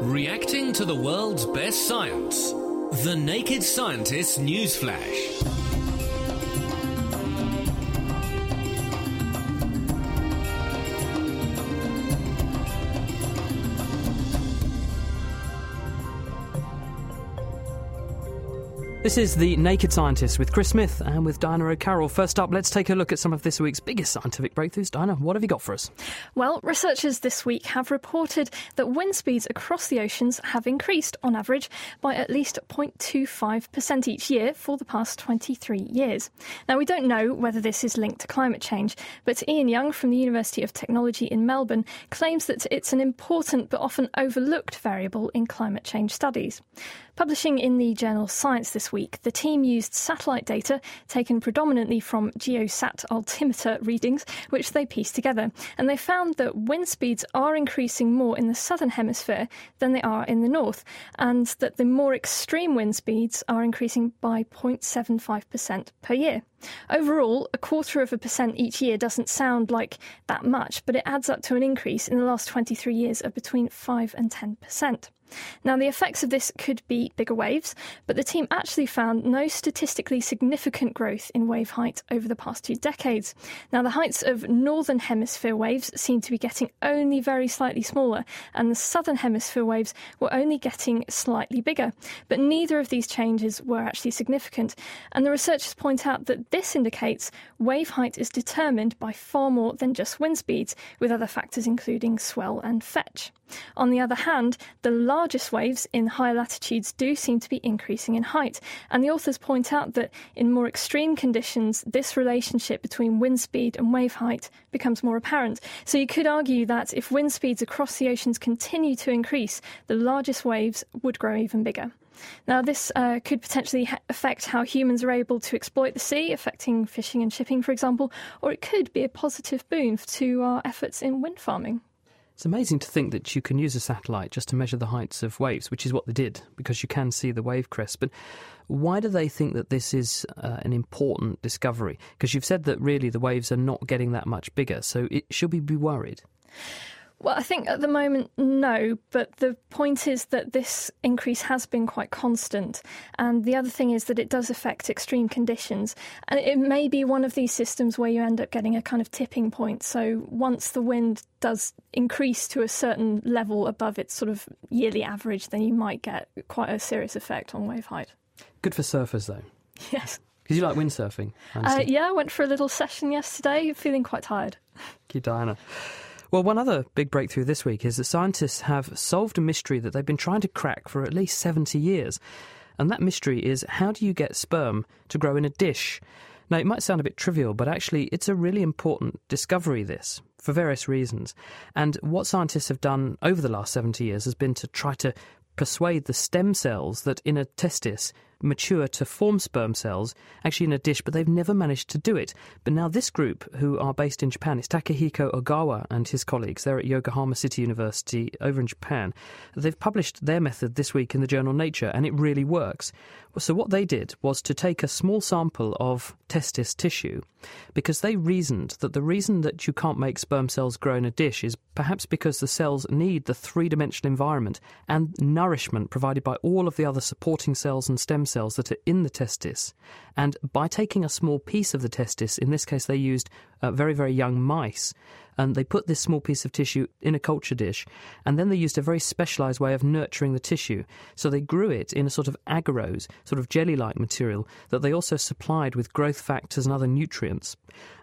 Reacting to the world's best science. The Naked Scientist Newsflash. This is The Naked Scientist with Chris Smith and with Diana O'Carroll. First up, let's take a look at some of this week's biggest scientific breakthroughs. Diana, what have you got for us? Well, researchers this week have reported that wind speeds across the oceans have increased on average by at least 0.25% each year for the past 23 years. Now, we don't know whether this is linked to climate change, but Ian Young from the University of Technology in Melbourne claims that it's an important but often overlooked variable in climate change studies. Publishing in the journal Science this week, the team used satellite data taken predominantly from GeoSat altimeter readings, which they pieced together. And they found that wind speeds are increasing more in the southern hemisphere than they are in the north, and that the more extreme wind speeds are increasing by 0.75% per year. Overall, a quarter of a percent each year doesn't sound like that much, but it adds up to an increase in the last 23 years of between 5 and 10%. Now, the effects of this could be bigger waves, but the team actually found no statistically significant growth in wave height over the past two decades. Now, the heights of northern hemisphere waves seem to be getting only very slightly smaller, and the southern hemisphere waves were only getting slightly bigger. But neither of these changes were actually significant, and the researchers point out that this indicates wave height is determined by far more than just wind speeds, with other factors including swell and fetch. On the other hand, the largest waves in higher latitudes do seem to be increasing in height, and the authors point out that in more extreme conditions, this relationship between wind speed and wave height becomes more apparent. So you could argue that if wind speeds across the oceans continue to increase, the largest waves would grow even bigger. Now, this uh, could potentially ha- affect how humans are able to exploit the sea, affecting fishing and shipping, for example, or it could be a positive boon to our efforts in wind farming. It's amazing to think that you can use a satellite just to measure the heights of waves, which is what they did, because you can see the wave crest. But why do they think that this is uh, an important discovery? Because you've said that really the waves are not getting that much bigger, so it, should we be worried? Well, I think at the moment, no, but the point is that this increase has been quite constant. And the other thing is that it does affect extreme conditions. And it may be one of these systems where you end up getting a kind of tipping point. So once the wind does increase to a certain level above its sort of yearly average, then you might get quite a serious effect on wave height. Good for surfers, though. Yes. Because you like windsurfing. Uh, yeah, I went for a little session yesterday, feeling quite tired. Thank you, Diana. Well, one other big breakthrough this week is that scientists have solved a mystery that they've been trying to crack for at least 70 years. And that mystery is how do you get sperm to grow in a dish? Now, it might sound a bit trivial, but actually, it's a really important discovery, this, for various reasons. And what scientists have done over the last 70 years has been to try to persuade the stem cells that in a testis mature to form sperm cells actually in a dish, but they've never managed to do it. But now this group, who are based in Japan, it's Takehiko Ogawa and his colleagues. They're at Yokohama City University over in Japan. They've published their method this week in the journal Nature, and it really works. So what they did was to take a small sample of testis tissue, because they reasoned that the reason that you can't make sperm cells grow in a dish is perhaps because the cells need the three-dimensional environment and nourishment provided by all of the other supporting cells and stem cells that are in the testis. And by taking a small piece of the testis, in this case they used uh, very, very young mice, and they put this small piece of tissue in a culture dish, and then they used a very specialized way of nurturing the tissue. So they grew it in a sort of agarose, sort of jelly like material that they also supplied with growth factors and other nutrients.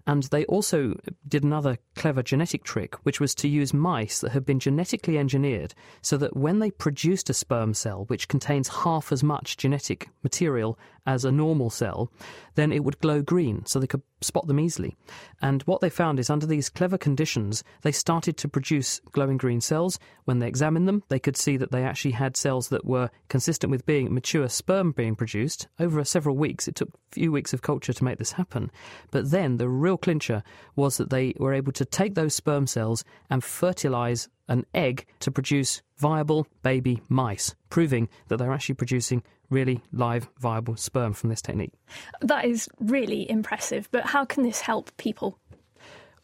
And they also did another clever genetic trick, which was to use mice that had been genetically engineered so that when they produced a sperm cell, which contains half as much genetic material as a normal cell, then it would glow green so they could spot them easily. And what they found is under these clever conditions, they started to produce glowing green cells. When they examined them, they could see that they actually had cells that were consistent with being mature sperm being produced. Over several weeks, it took a few weeks of culture to make this happen. But then the real clincher was that they were able to take those sperm cells and fertilize an egg to produce viable baby mice, proving that they're actually producing really live, viable sperm from this technique. That is really impressive, but how can this help people?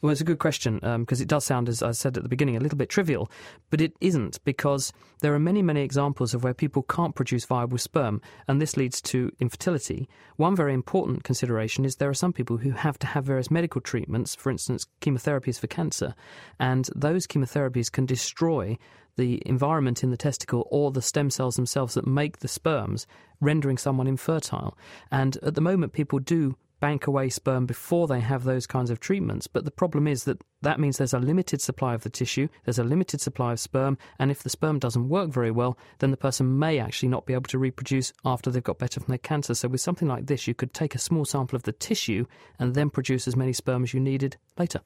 Well, it's a good question because um, it does sound, as I said at the beginning, a little bit trivial, but it isn't because there are many, many examples of where people can't produce viable sperm, and this leads to infertility. One very important consideration is there are some people who have to have various medical treatments, for instance, chemotherapies for cancer, and those chemotherapies can destroy the environment in the testicle or the stem cells themselves that make the sperms, rendering someone infertile. And at the moment, people do bank away sperm before they have those kinds of treatments. But the problem is that that means there's a limited supply of the tissue, there's a limited supply of sperm, and if the sperm doesn't work very well, then the person may actually not be able to reproduce after they've got better from their cancer. So, with something like this, you could take a small sample of the tissue and then produce as many sperm as you needed later.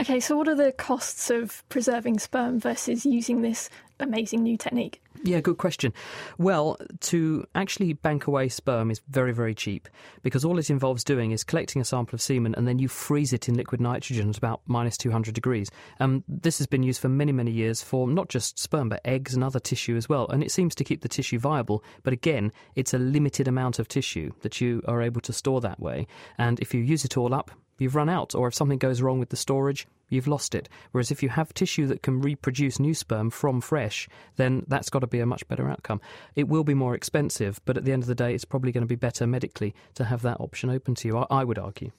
Okay, so what are the costs of preserving sperm versus using this amazing new technique? Yeah, good question. Well, to actually bank away sperm is very, very cheap because all it involves doing is collecting a sample of semen and then you freeze it in liquid nitrogen at about minus 200 degrees. Um, this has been used for many, many years for not just sperm but eggs and other tissue as well, and it seems to keep the tissue viable. But again, it's a limited amount of tissue that you are able to store that way, and if you use it all up, you've run out, or if something goes wrong with the storage, you've lost it. Whereas if you have tissue that can reproduce new sperm from fresh, then that's got to be a much better outcome. It will be more expensive, but at the end of the day, it's probably going to be better medically to have that option open to you, I, I would argue.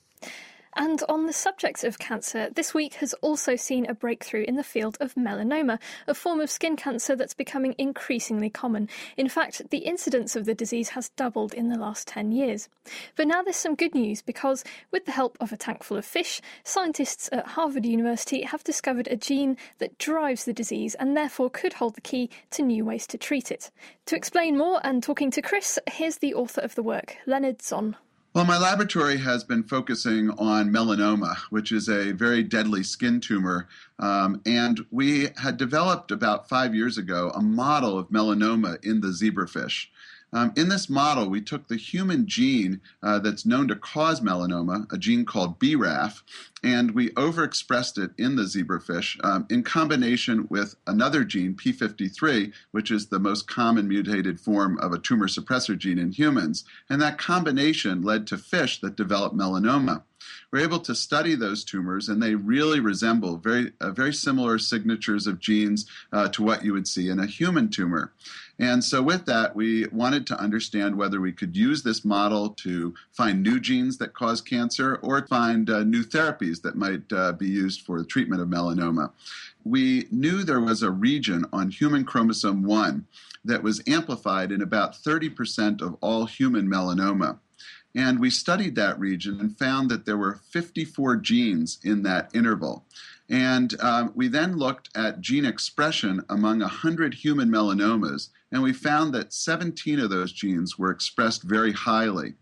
And on the subject of cancer, this week has also seen a breakthrough in the field of melanoma, a form of skin cancer that's becoming increasingly common. In fact, the incidence of the disease has doubled in the last 10 years. But now there's some good news because, with the help of a tank full of fish, scientists at Harvard University have discovered a gene that drives the disease and therefore could hold the key to new ways to treat it. To explain more and talking to Chris, here's the author of the work, Leonard Zon. Well, my laboratory has been focusing on melanoma, which is a very deadly skin tumor. Um, and we had developed about five years ago a model of melanoma in the zebrafish. Um, in this model, we took the human gene uh, that's known to cause melanoma, a gene called BRAF, and we overexpressed it in the zebrafish um, in combination with another gene, P53, which is the most common mutated form of a tumor suppressor gene in humans. And that combination led to fish that developed melanoma we're able to study those tumors, and they really resemble very, uh, very similar signatures of genes uh, to what you would see in a human tumor. And so, with that, we wanted to understand whether we could use this model to find new genes that cause cancer or find uh, new therapies that might uh, be used for the treatment of melanoma. We knew there was a region on human chromosome 1 that was amplified in about 30% of all human melanoma. And we studied that region and found that there were 54 genes in that interval. And um, we then looked at gene expression among 100 human melanomas, and we found that 17 of those genes were expressed very highly.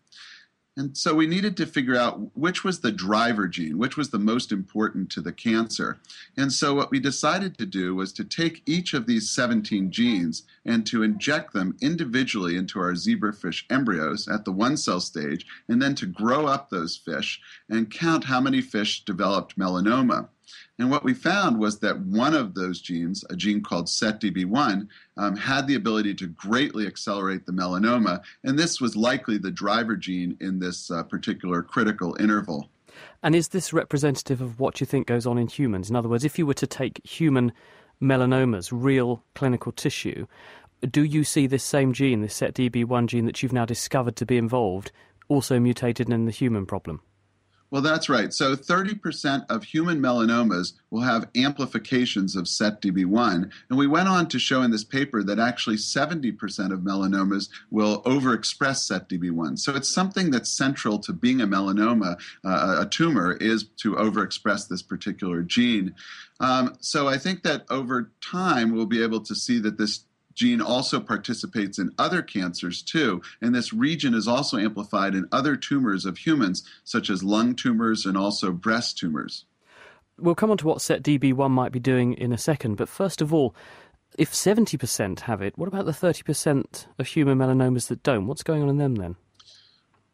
And so we needed to figure out which was the driver gene, which was the most important to the cancer. And so what we decided to do was to take each of these 17 genes and to inject them individually into our zebrafish embryos at the one cell stage, and then to grow up those fish and count how many fish developed melanoma. And what we found was that one of those genes, a gene called SETDB1, um, had the ability to greatly accelerate the melanoma. And this was likely the driver gene in this uh, particular critical interval. And is this representative of what you think goes on in humans? In other words, if you were to take human melanomas, real clinical tissue, do you see this same gene, this SETDB1 gene that you've now discovered to be involved, also mutated in the human problem? Well, that's right. So 30% of human melanomas will have amplifications of SETDB1. And we went on to show in this paper that actually 70% of melanomas will overexpress SETDB1. So it's something that's central to being a melanoma, uh, a tumor, is to overexpress this particular gene. Um, so I think that over time we'll be able to see that this gene also participates in other cancers too, and this region is also amplified in other tumors of humans, such as lung tumors and also breast tumors. We'll come on to what SETDB1 might be doing in a second, but first of all, if 70% have it, what about the 30% of human melanomas that don't? What's going on in them then?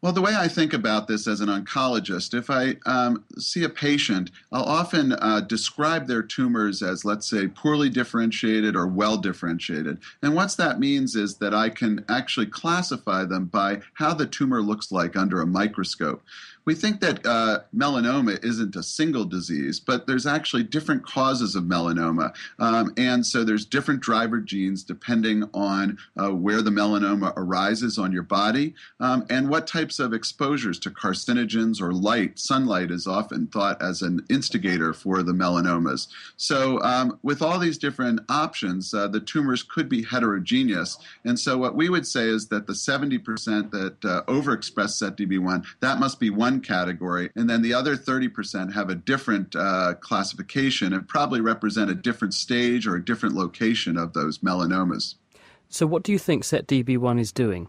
Well, the way I think about this as an oncologist, if I um, see a patient, I'll often uh, describe their tumors as, let's say, poorly differentiated or well differentiated. And what that means is that I can actually classify them by how the tumor looks like under a microscope we think that uh, melanoma isn't a single disease, but there's actually different causes of melanoma. Um, and so there's different driver genes depending on uh, where the melanoma arises on your body um, and what types of exposures to carcinogens or light. Sunlight is often thought as an instigator for the melanomas. So, um, with all these different options, uh, the tumors could be heterogeneous. And so, what we would say is that the 70% that uh, overexpress SETDB1, that must be one one category, and then the other 30% have a different uh, classification and probably represent a different stage or a different location of those melanomas. So, what do you think SETDB1 is doing?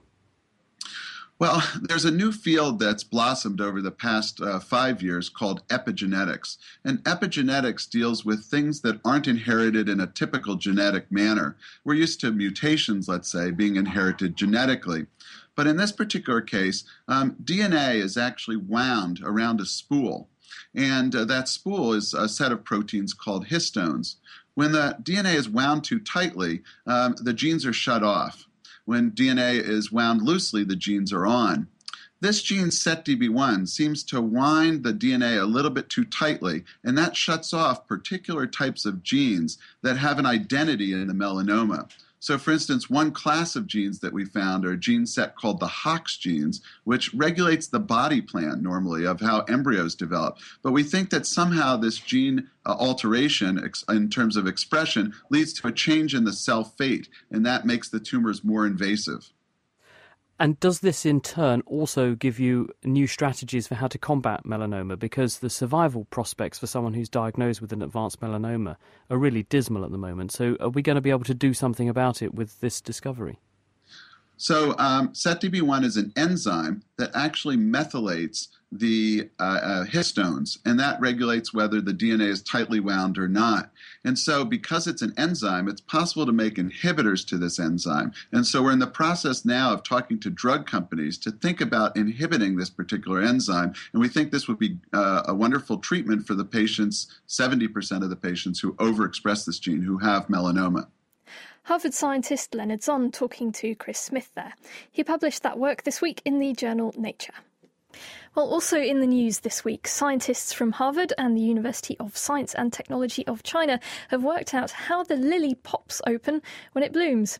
Well, there's a new field that's blossomed over the past uh, five years called epigenetics. And epigenetics deals with things that aren't inherited in a typical genetic manner. We're used to mutations, let's say, being inherited genetically. But in this particular case, um, DNA is actually wound around a spool. And uh, that spool is a set of proteins called histones. When the DNA is wound too tightly, um, the genes are shut off. When DNA is wound loosely, the genes are on. This gene SETDB1 seems to wind the DNA a little bit too tightly, and that shuts off particular types of genes that have an identity in the melanoma. So, for instance, one class of genes that we found are a gene set called the HOX genes, which regulates the body plan normally of how embryos develop. But we think that somehow this gene uh, alteration ex- in terms of expression leads to a change in the cell fate, and that makes the tumors more invasive. And does this in turn also give you new strategies for how to combat melanoma? Because the survival prospects for someone who's diagnosed with an advanced melanoma are really dismal at the moment. So, are we going to be able to do something about it with this discovery? So, um, SETDB1 is an enzyme that actually methylates the uh, uh, histones, and that regulates whether the DNA is tightly wound or not. And so, because it's an enzyme, it's possible to make inhibitors to this enzyme. And so, we're in the process now of talking to drug companies to think about inhibiting this particular enzyme. And we think this would be uh, a wonderful treatment for the patients, 70% of the patients who overexpress this gene, who have melanoma. Harvard scientist Leonard Zon talking to Chris Smith there. He published that work this week in the journal Nature. Well, also in the news this week, scientists from Harvard and the University of Science and Technology of China have worked out how the lily pops open when it blooms.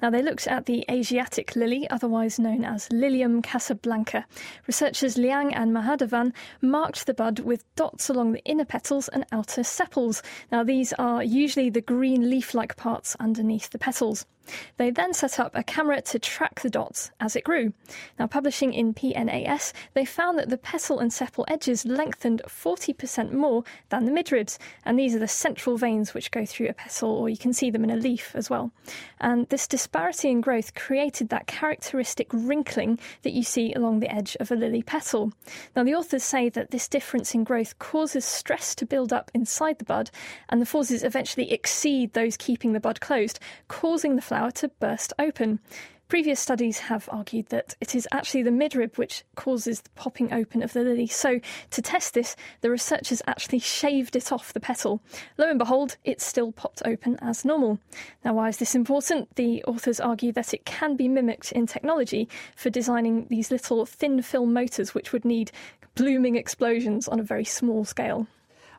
Now, they looked at the Asiatic lily, otherwise known as Lilium casablanca. Researchers Liang and Mahadevan marked the bud with dots along the inner petals and outer sepals. Now, these are usually the green leaf like parts underneath the petals. They then set up a camera to track the dots as it grew. Now, publishing in PNAS, they found that the petal and sepal edges lengthened 40% more than the midribs, and these are the central veins which go through a petal, or you can see them in a leaf as well. And this disparity in growth created that characteristic wrinkling that you see along the edge of a lily petal. Now, the authors say that this difference in growth causes stress to build up inside the bud, and the forces eventually exceed those keeping the bud closed, causing the flower to burst open. Previous studies have argued that it is actually the midrib which causes the popping open of the lily. So, to test this, the researchers actually shaved it off the petal. Lo and behold, it still popped open as normal. Now, why is this important? The authors argue that it can be mimicked in technology for designing these little thin film motors which would need blooming explosions on a very small scale.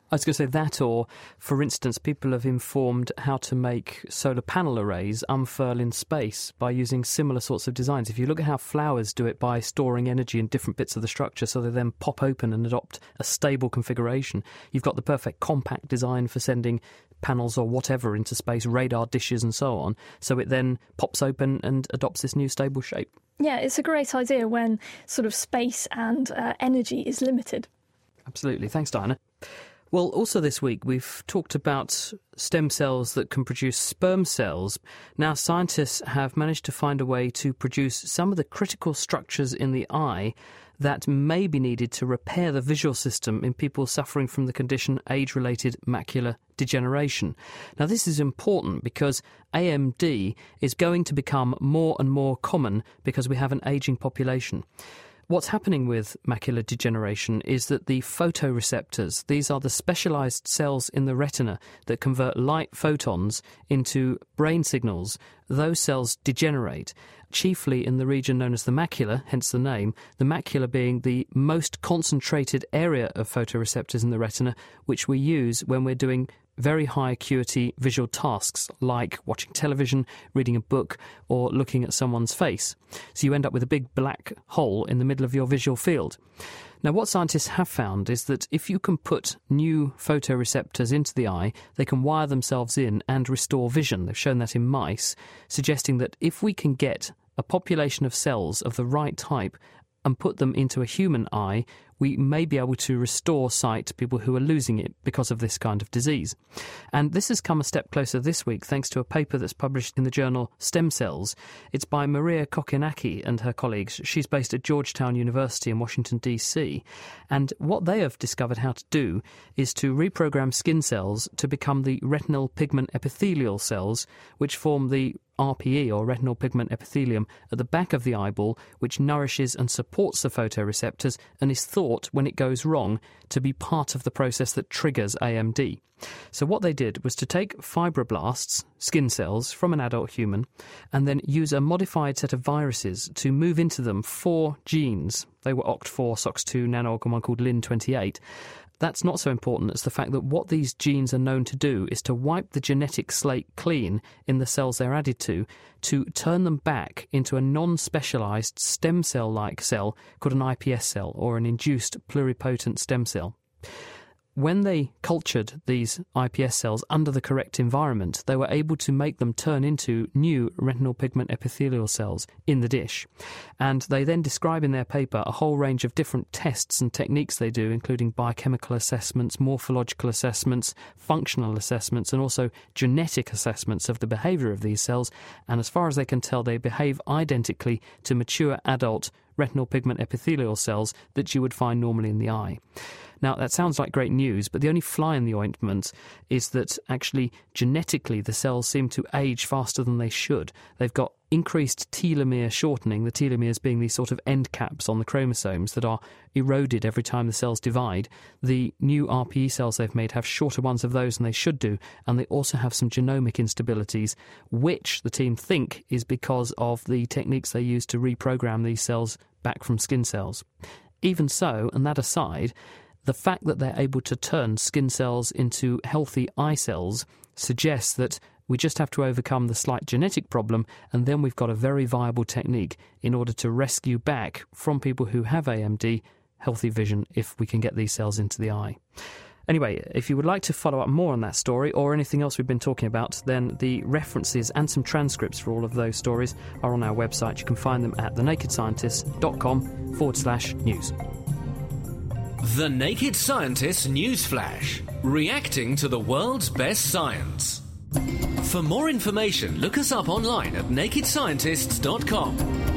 I was going to say that, or for instance, people have informed how to make solar panel arrays unfurl in space by using similar sorts of designs. If you look at how flowers do it by storing energy in different bits of the structure so they then pop open and adopt a stable configuration, you've got the perfect compact design for sending panels or whatever into space, radar dishes and so on. So it then pops open and adopts this new stable shape. Yeah, it's a great idea when sort of space and uh, energy is limited. Absolutely. Thanks, Diana. Well, also this week we've talked about stem cells that can produce sperm cells. Now, scientists have managed to find a way to produce some of the critical structures in the eye that may be needed to repair the visual system in people suffering from the condition age related macular degeneration. Now, this is important because AMD is going to become more and more common because we have an aging population. What's happening with macular degeneration is that the photoreceptors, these are the specialized cells in the retina that convert light photons into brain signals, those cells degenerate, chiefly in the region known as the macula, hence the name, the macula being the most concentrated area of photoreceptors in the retina, which we use when we're doing very high acuity visual tasks like watching television, reading a book, or looking at someone's face. So you end up with a big black hole in the middle of your visual field. Now, what scientists have found is that if you can put new photoreceptors into the eye, they can wire themselves in and restore vision. They've shown that in mice, suggesting that if we can get a population of cells of the right type and put them into a human eye, we may be able to restore sight to people who are losing it because of this kind of disease. And this has come a step closer this week thanks to a paper that's published in the journal Stem Cells. It's by Maria Kokkinaki and her colleagues. She's based at Georgetown University in Washington, D.C. And what they have discovered how to do is to reprogram skin cells to become the retinal pigment epithelial cells, which form the RPE or retinal pigment epithelium at the back of the eyeball, which nourishes and supports the photoreceptors and is thought, when it goes wrong, to be part of the process that triggers AMD. So, what they did was to take fibroblasts, skin cells, from an adult human, and then use a modified set of viruses to move into them four genes. They were OCT4, SOX2, NANOG, and one called Lin28, that's not so important. As the fact that what these genes are known to do is to wipe the genetic slate clean in the cells they're added to, to turn them back into a non specialized stem cell like cell called an iPS cell or an induced pluripotent stem cell when they cultured these iPS cells under the correct environment, they were able to make them turn into new retinal pigment epithelial cells in the dish. And they then describe in their paper a whole range of different tests and techniques they do, including biochemical assessments, morphological assessments, functional assessments, and also genetic assessments of the behavior of these cells. And as far as they can tell, they behave identically to mature adult retinal pigment epithelial cells that you would find normally in the eye. Now, that sounds like great news, but the only fly in the ointment is that actually genetically the cells seem to age faster than they should. They've got increased telomere shortening, the telomeres being these sort of end caps on the chromosomes that are eroded every time the cells divide. The new RPE cells they've made have shorter ones of those than they should do, and they also have some genomic instabilities, which the team think is because of the techniques they use to reprogram these cells back from skin cells. Even so, and that aside, the fact that they're able to turn skin cells into healthy eye cells suggests that we just have to overcome the slight genetic problem, and then we've got a very viable technique in order to rescue back from people who have AMD healthy vision if we can get these cells into the eye. Anyway, if you would like to follow up more on that story or anything else we've been talking about, then the references and some transcripts for all of those stories are on our website. You can find them at thenakedscientist.com forward slash news. The Naked Scientist Newsflash, reacting to the world's best science. For more information, look us up online at nakedscientists.com.